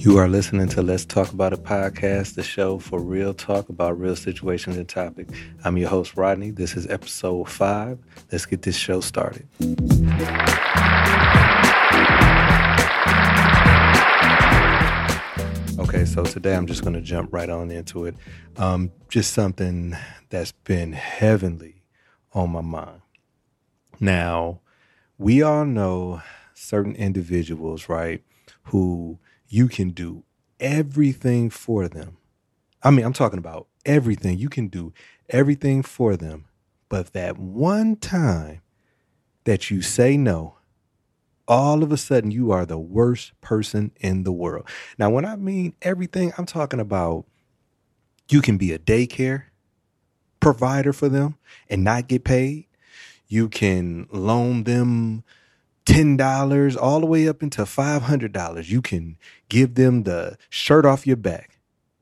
You are listening to Let's Talk About It podcast, the show for real talk about real situations and topics. I'm your host, Rodney. This is episode five. Let's get this show started. Okay, so today I'm just going to jump right on into it. Um, just something that's been heavenly on my mind. Now, we all know certain individuals, right, who you can do everything for them. I mean, I'm talking about everything. You can do everything for them. But that one time that you say no, all of a sudden you are the worst person in the world. Now, when I mean everything, I'm talking about you can be a daycare provider for them and not get paid. You can loan them $10 all the way up into $500. You can give them the shirt off your back,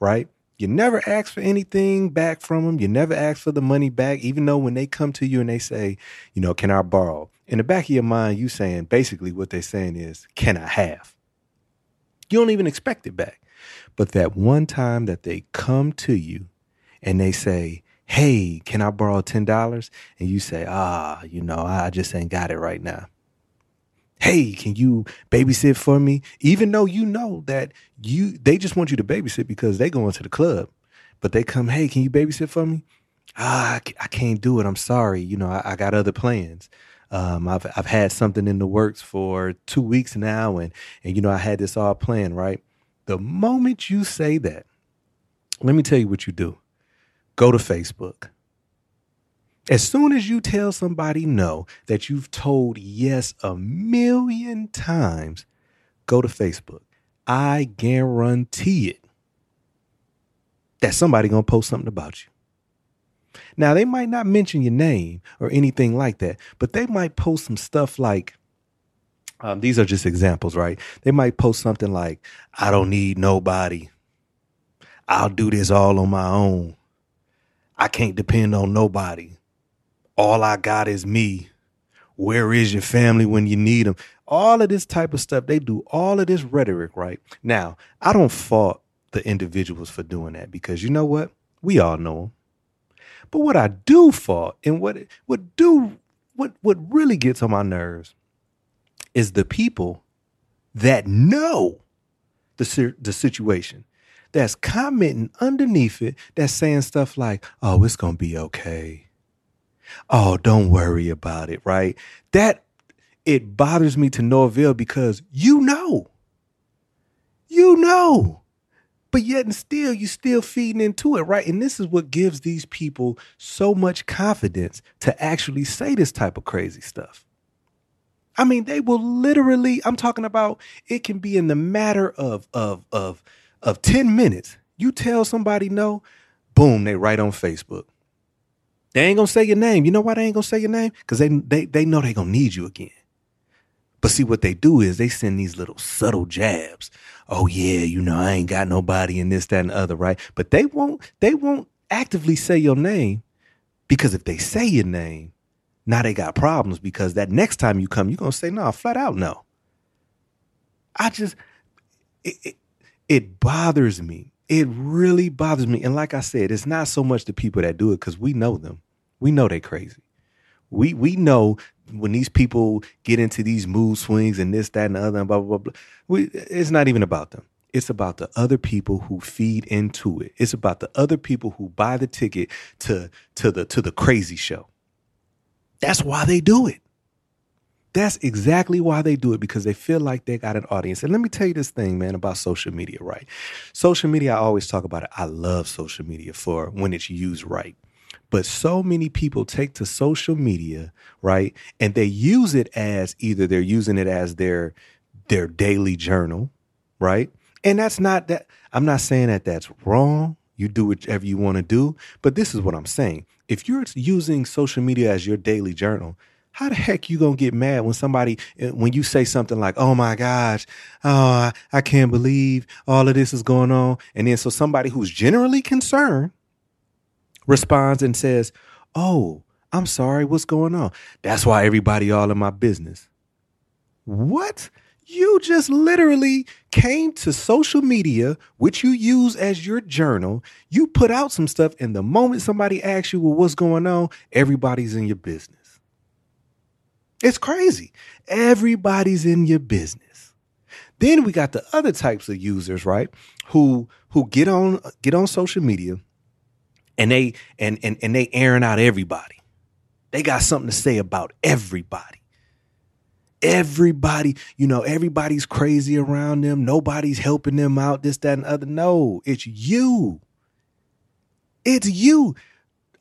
right? You never ask for anything back from them. You never ask for the money back, even though when they come to you and they say, you know, can I borrow? In the back of your mind, you saying basically what they're saying is, can I have? You don't even expect it back. But that one time that they come to you and they say, hey, can I borrow $10? And you say, ah, you know, I just ain't got it right now hey, can you babysit for me? Even though you know that you they just want you to babysit because they going to the club. But they come, hey, can you babysit for me? Ah, I can't do it. I'm sorry. You know, I, I got other plans. Um, I've I've had something in the works for two weeks now, and and you know I had this all planned. Right, the moment you say that, let me tell you what you do. Go to Facebook. As soon as you tell somebody no that you've told yes a million times, go to Facebook. I guarantee it that somebody gonna post something about you. Now they might not mention your name or anything like that, but they might post some stuff like um, these are just examples, right? They might post something like, I don't need nobody. I'll do this all on my own. I can't depend on nobody all I got is me. Where is your family when you need them? All of this type of stuff. They do all of this rhetoric, right? Now, I don't fault the individuals for doing that because you know what? We all know them. But what I do fault and what what do what what really gets on my nerves is the people that know the the situation that's commenting underneath it that's saying stuff like, "Oh, it's to be okay." Oh, don't worry about it, right? That it bothers me to no avail because you know. You know. But yet and still, you're still feeding into it, right? And this is what gives these people so much confidence to actually say this type of crazy stuff. I mean, they will literally, I'm talking about it can be in the matter of of of of 10 minutes. You tell somebody no, boom, they write on Facebook. They ain't gonna say your name. You know why they ain't gonna say your name? Because they they they know they gonna need you again. But see what they do is they send these little subtle jabs. Oh yeah, you know, I ain't got nobody in this, that, and the other, right? But they won't they won't actively say your name because if they say your name, now they got problems because that next time you come, you're gonna say, no, flat out no. I just it, it, it bothers me it really bothers me. And like I said, it's not so much the people that do it because we know them. We know they're crazy. We we know when these people get into these mood swings and this, that, and the other, and blah, blah, blah. We, it's not even about them. It's about the other people who feed into it. It's about the other people who buy the ticket to to the to the crazy show. That's why they do it. That's exactly why they do it because they feel like they got an audience. And let me tell you this thing, man, about social media, right? Social media, I always talk about it. I love social media for when it's used right. But so many people take to social media, right? And they use it as either they're using it as their their daily journal, right? And that's not that I'm not saying that that's wrong. You do whatever you want to do, but this is what I'm saying. If you're using social media as your daily journal, how the heck you gonna get mad when somebody eh, when you say something like oh my gosh oh I, can't believe all of this is going on and then so somebody who's generally concerned responds and says oh i'm sorry what's going on that's why everybody all in my business what You just literally came to social media, which you use as your journal. You put out some stuff, and the moment somebody asks you, well, what's going on? Everybody's in your business. It's crazy. Everybody's in your business. Then we got the other types of users, right? Who who get on get on social media and they and and, and they airing out everybody. They got something to say about everybody everybody, you know, everybody's crazy around them. Nobody's helping them out, this, that, and other. No, it's you. It's you.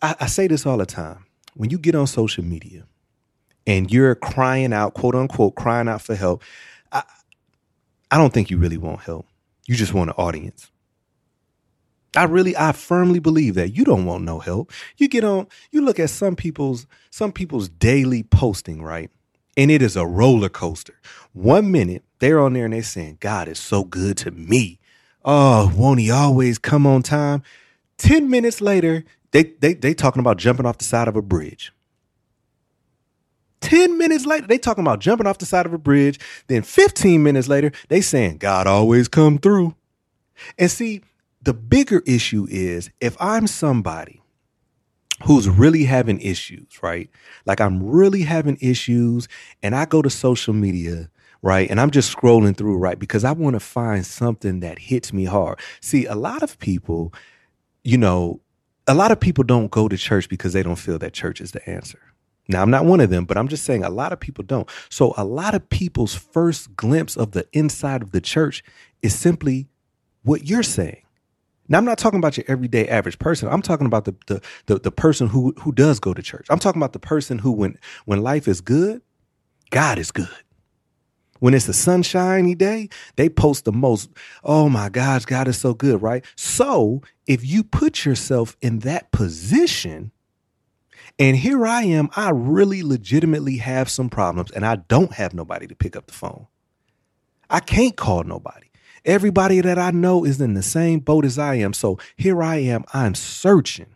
I, I, say this all the time. When you get on social media and you're crying out, quote unquote, crying out for help, I, I don't think you really want help. You just want an audience. I really, I firmly believe that you don't want no help. You get on, you look at some people's, some people's daily posting, right? and it is a roller coaster. One minute they're on there and they're saying, God is so good to me. Oh, won't he always come on time? 10 minutes later, they they they talking about jumping off the side of a bridge. 10 minutes later, they talking about jumping off the side of a bridge. Then 15 minutes later, they saying God always come through. And see, the bigger issue is if I'm somebody who's really having issues, right? Like I'm really having issues and I go to social media, right? And I'm just scrolling through, right? Because I want to find something that hits me hard. See, a lot of people, you know, a lot of people don't go to church because they don't feel that church is the answer. Now, I'm not one of them, but I'm just saying a lot of people don't. So, a lot of people's first glimpse of the inside of the church is simply what you're saying. Now I'm not talking about your everyday average person. I'm talking about the, the the the, person who who does go to church. I'm talking about the person who when when life is good, God is good. When it's a sunshiny day, they post the most, oh my gosh, God is so good, right? So if you put yourself in that position, and here I am, I really legitimately have some problems and I don't have nobody to pick up the phone. I can't call nobody. Everybody that I know is in the same boat as I am. So here I am, I'm searching.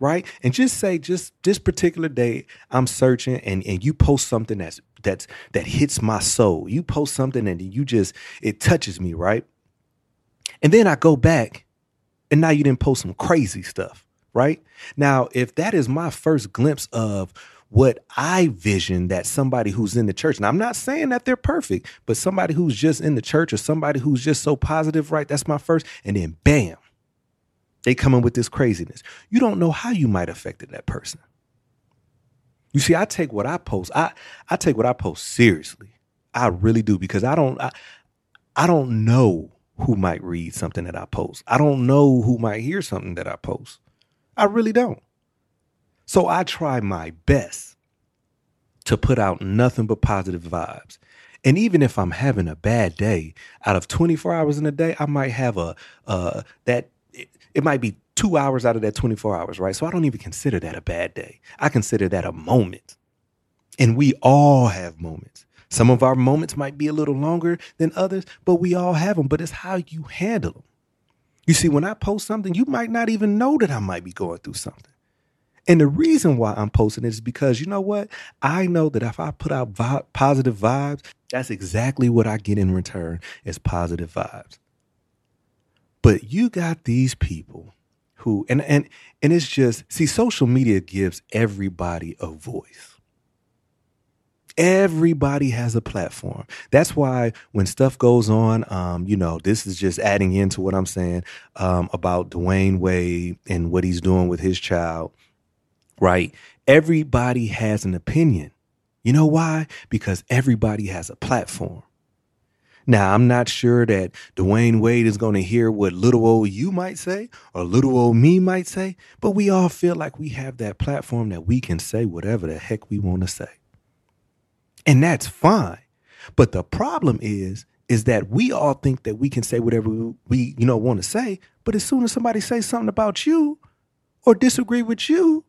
Right? And just say just this particular day, I'm searching and, and you post something that's that's that hits my soul. You post something and you just it touches me, right? And then I go back and now you didn't post some crazy stuff, right? Now, if that is my first glimpse of what I vision that somebody who's in the church, and I'm not saying that they're perfect, but somebody who's just in the church or somebody who's just so positive, right? That's my first. And then bam, they come in with this craziness. You don't know how you might affected that person. You see, I take what I post, I I take what I post seriously. I really do because I don't I, I don't know who might read something that I post. I don't know who might hear something that I post. I really don't. So I try my best to put out nothing but positive vibes. And even if I'm having a bad day, out of 24 hours in a day, I might have a uh, that it, it might be two hours out of that 24 hours, right? So I don't even consider that a bad day. I consider that a moment. And we all have moments. Some of our moments might be a little longer than others, but we all have them. But it's how you handle them. You see, when I post something, you might not even know that I might be going through something. And the reason why I'm posting it is because you know what? I know that if I put out vi- positive vibes, that's exactly what I get in return is positive vibes. But you got these people who and and and it's just see social media gives everybody a voice. Everybody has a platform. That's why when stuff goes on, um, you know, this is just adding into what I'm saying um, about Dwyane Wade and what he's doing with his child right? Everybody has an opinion. You know why? Because everybody has a platform. Now, I'm not sure that Dwyane Wade is going to hear what little old you might say or little old me might say, but we all feel like we have that platform that we can say whatever the heck we want to say. And that's fine. But the problem is, is that we all think that we can say whatever we, you know, want to say. But as soon as somebody says something about you or disagree with you,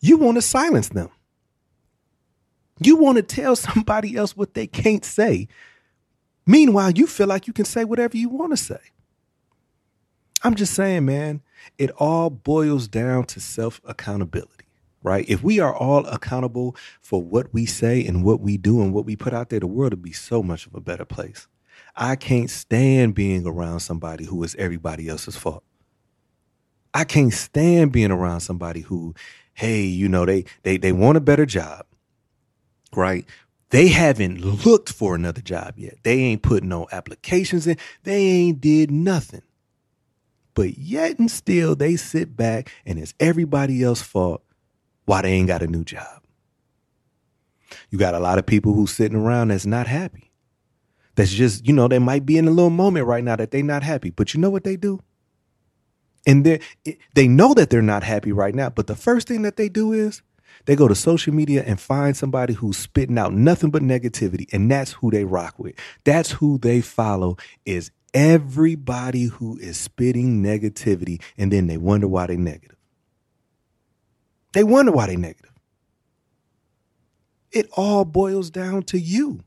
you want to silence them. You want to tell somebody else what they can't say. Meanwhile, you feel like you can say whatever you want to say. I'm just saying, man, it all boils down to self accountability. Right? If we are all accountable for what we say and what we do and what we put out there, the world would be so much of a better place. I can't stand being around somebody who is everybody else's fault. I can't stand being around somebody who, hey, you know, they they they want a better job, right? They haven't looked for another job yet. They ain't put no applications in. They ain't did nothing. But yet and still they sit back and it's everybody else's fault why they ain't got a new job. You got a lot of people who sitting around that's not happy. That's just, you know, they might be in a little moment right now that they not happy. But you know what they do? And they they know that they're not happy right now, but the first thing that they do is they go to social media and find somebody who's spitting out nothing but negativity, and that's who they rock with. That's who they follow is everybody who is spitting negativity, and then they wonder why they negative. They wonder why they negative. It all boils down to you.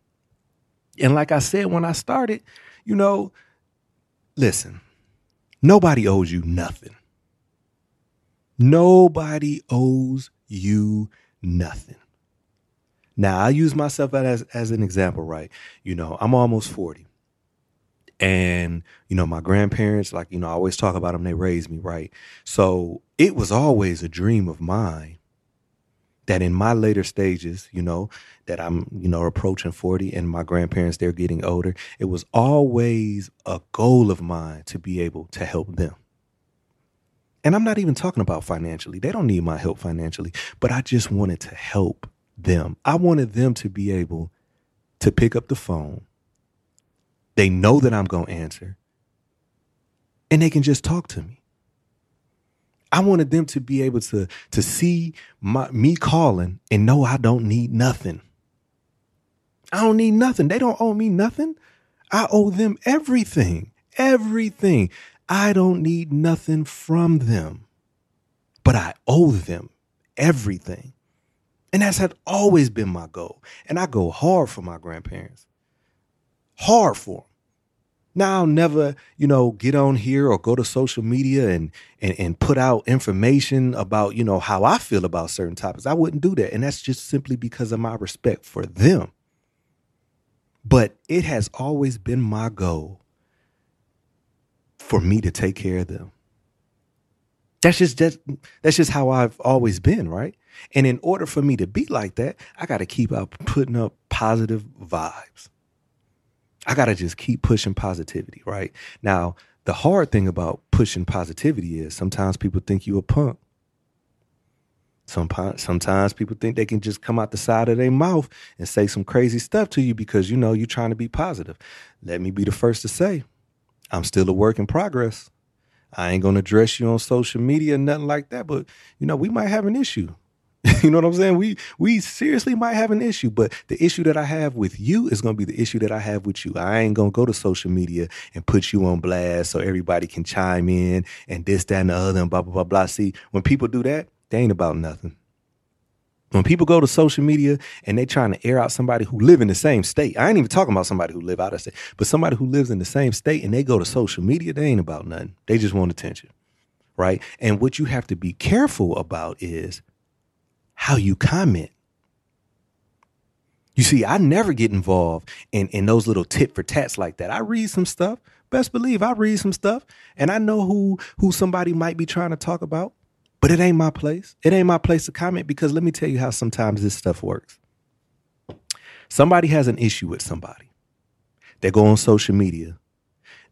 And like I said when I started, you know, listen, nobody owes you nothing. Nobody owes you nothing. Now, I use myself as, as an example, right? You know, I'm almost 40. And, you know, my grandparents, like, you know, I always talk about them, they raised me, right? So it was always a dream of mine that in my later stages, you know, that I'm, you know, approaching 40 and my grandparents, they're getting older. It was always a goal of mine to be able to help them. And I'm not even talking about financially. They don't need my help financially, but I just wanted to help them. I wanted them to be able to pick up the phone. They know that I'm going to answer and they can just talk to me. I wanted them to be able to to see my, me calling and know I don't need nothing. I don't need nothing. They don't owe me nothing. I owe them everything. Everything. I don't need nothing from them. But I owe them everything. And that's had always been my goal. And I go hard for my grandparents. Hard for them. Now I'll never, you know, get on here or go to social media and, and and put out information about, you know, how I feel about certain topics. I wouldn't do that. And that's just simply because of my respect for them. But it has always been my goal for me to take care of them. That's just, just that's just how I've always been, right? And in order for me to be like that, I got to keep out putting up positive vibes. I got to just keep pushing positivity, right? Now, the hard thing about pushing positivity is sometimes people think you a punk. Sometimes, sometimes people think they can just come out the side of their mouth and say some crazy stuff to you because you know you're trying to be positive. Let me be the first to say, I'm still a work in progress. I ain't gonna address you on social media, nothing like that. But you know, we might have an issue. you know what I'm saying? We we seriously might have an issue, but the issue that I have with you is going to be the issue that I have with you. I ain't going to go to social media and put you on blast so everybody can chime in and this, that, and the other, and blah blah blah blah. See, when people do that, they ain't about nothing. When people go to social media and they trying to air out somebody who live in the same state, I ain't even talking about somebody who live out of state, but somebody who lives in the same state and they go to social media, they ain't about nothing. They just want attention, right? And what you have to be careful about is how you comment. You see, I never get involved in, in those little tit for tats like that. I read some stuff. Best believe I read some stuff and I know who who somebody might be trying to talk about, but it ain't my place. It ain't my place to comment because let me tell you how sometimes this stuff works. Somebody has an issue with somebody. They go on social media.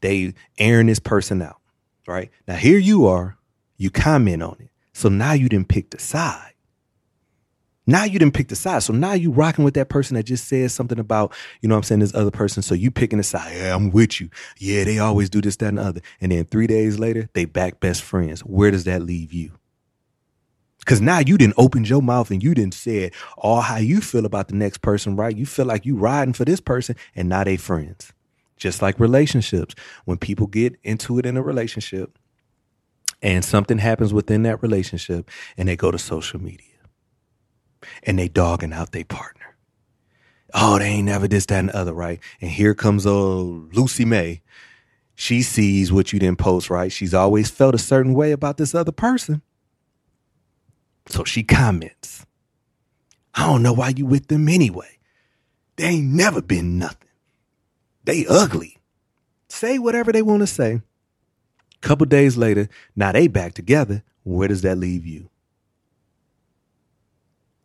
They airing this person out, right? Now here you are, you comment on it. So now you didn't pick the side. Now you didn't pick the side. So now you rocking with that person that just says something about, you know what I'm saying, this other person. So you picking a side. Yeah, I'm with you. Yeah, they always do this, that, and the other. And then three days later, they back best friends. Where does that leave you? Because now you didn't open your mouth and you didn't say all how you feel about the next person, right? You feel like you riding for this person and not they friends. Just like relationships. When people get into it in a relationship and something happens within that relationship and they go to social media and they dogging out their partner. Oh, they ain't never this, that, and the other, right? And here comes old Lucy May. She sees what you didn't post, right? She's always felt a certain way about this other person. So she comments, I don't know why you with them anyway. They ain't never been nothing. They ugly. Say whatever they want to say. Couple days later, now they back together. Where does that leave you?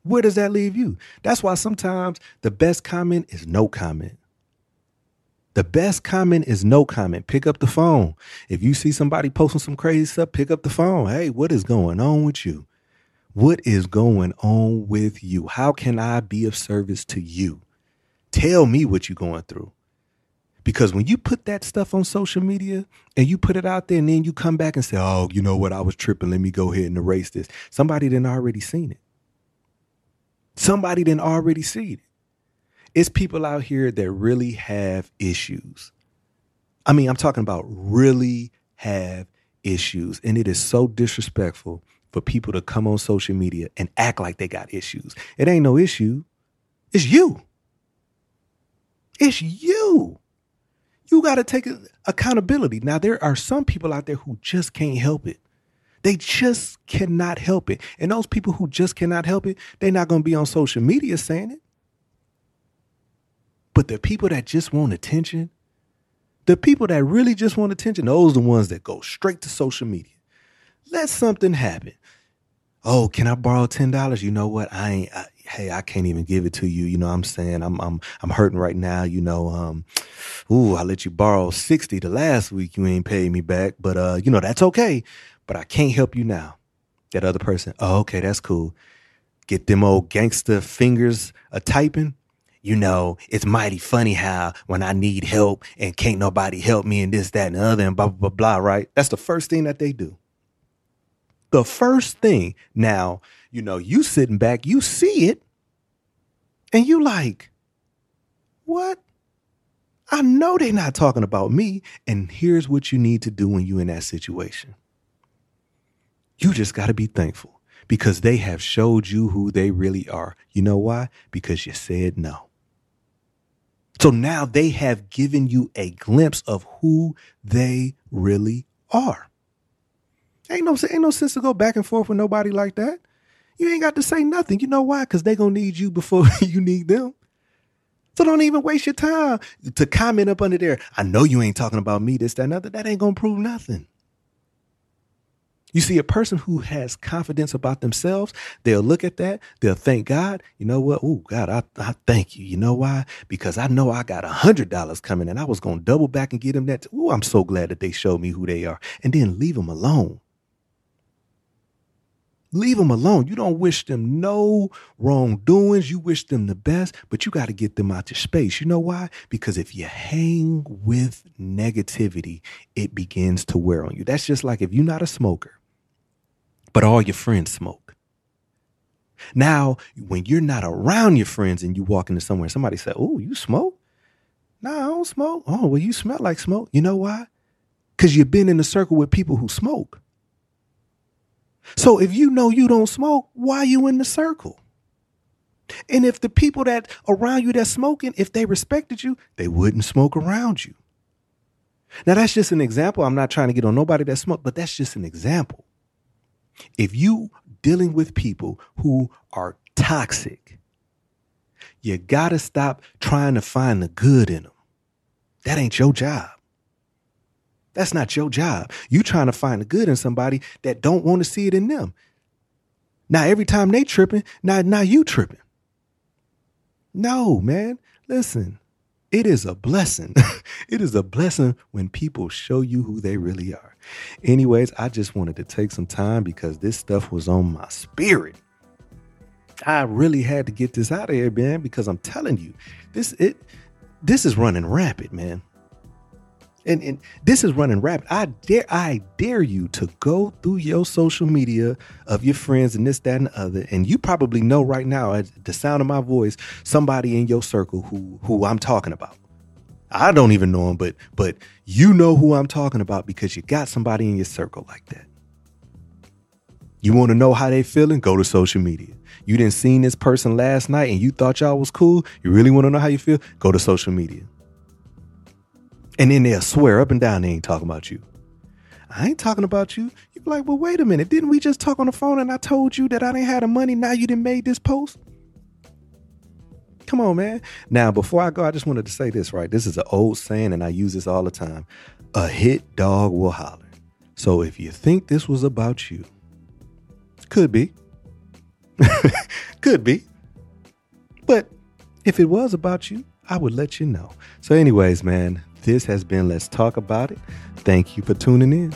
Where does that leave you? That's why sometimes the best comment is no comment. The best comment is no comment. Pick up the phone. If you see somebody posting some crazy stuff, pick up the phone. Hey, what is going on with you? What is going on with you? How can I be of service to you? Tell me what you're going through. Because when you put that stuff on social media and you put it out there and then you come back and say, oh, you know what? I was tripping. Let me go ahead and erase this. Somebody didn't already seen it. Somebody didn't already see it. It's people out here that really have issues. I mean, I'm talking about really have issues. And it is so disrespectful for people to come on social media and act like they got issues. It ain't no issue. It's you. It's you. You got to take accountability. Now, there are some people out there who just can't help it. They just cannot help it. And those people who just cannot help it, they're not going to be on social media saying it. But the people that just want attention, the people that really just want attention, those are the ones that go straight to social media. Let something happen. Oh, can I borrow ten dollars? You know what? I ain't. I, hey, I can't even give it to you. You know, what I'm saying I'm I'm I'm hurting right now. You know, um, ooh, I let you borrow sixty the last week. You ain't paid me back, but uh, you know that's okay. But I can't help you now. That other person. Oh, okay, that's cool. Get them old gangster fingers a typing you know, it's mighty funny how when I need help and can't nobody help me and this, that, and the other, and blah, blah, blah, blah, right? That's the first thing that they do. The first thing. Now, you know, you sitting back, you see it, and you like, what? I know they're not talking about me. And here's what you need to do when you're in that situation. You just got to be thankful because they have showed you who they really are. You know why? Because you said no. So now they have given you a glimpse of who they really are. Ain't no ain't no sense to go back and forth with nobody like that. You ain't got to say nothing. You know why? Because they gonna need you before you need them. So don't even waste your time to comment up under there. I know you ain't talking about me, this, that, and other. That ain't gonna prove nothing. You see, a person who has confidence about themselves, they'll look at that, they'll thank God. You know what? Oh, God, I, I thank you. You know why? Because I know I got a hundred dollars coming and I was going to double back and get them that. Oh, I'm so glad that they showed me who they are and then leave them alone. Leave them alone. You don't wish them no wrongdoings. You wish them the best, but you got to get them out your space. You know why? Because if you hang with negativity, it begins to wear on you. That's just like if you're not a smoker but all your friends smoke. Now, when you're not around your friends and you walk into somewhere, and somebody say, Oh, you smoke? No, I don't smoke. Oh, well, you smell like smoke. You know why? Because you've been in a circle with people who smoke. So if you know you don't smoke, why are you in the circle? And if the people that around you that's smoking, if they respected you, they wouldn't smoke around you. Now that's just an example. I'm not trying to get on nobody that smoke, but that's just an example. If you dealing with people who are toxic, you got to stop trying to find the good in them. That ain't your job. That's not your job. You trying to find the good in somebody that don't want to see it in them. Now every time they tripping, now now you tripping. No, man. Listen. It is a blessing. it is a blessing when people show you who they really are. Anyways, I just wanted to take some time because this stuff was on my spirit. I really had to get this out of here, man, because I'm telling you, this it this is running rapid, man. And, and this is running rapid. I dare I dare you to go through your social media of your friends and this, that, and the other. And you probably know right now, at the sound of my voice, somebody in your circle who who I'm talking about. I don't even know him, but but you know who I'm talking about because you got somebody in your circle like that. You want to know how they feeling? Go to social media. You didn't seen this person last night and you thought y'all was cool. You really want to know how you feel? Go to social media. And then they'll swear up and down they ain't talking about you. I ain't talking about you. You be like, well, wait a minute. Didn't we just talk on the phone and I told you that I didn't have the money? Now you didn't made this post? Come on, man. Now, before I go, I just wanted to say this, right? This is an old saying, and I use this all the time. A hit dog will holler. So if you think this was about you, could be. could be. But if it was about you, I would let you know. So, anyways, man, this has been Let's Talk About It. Thank you for tuning in.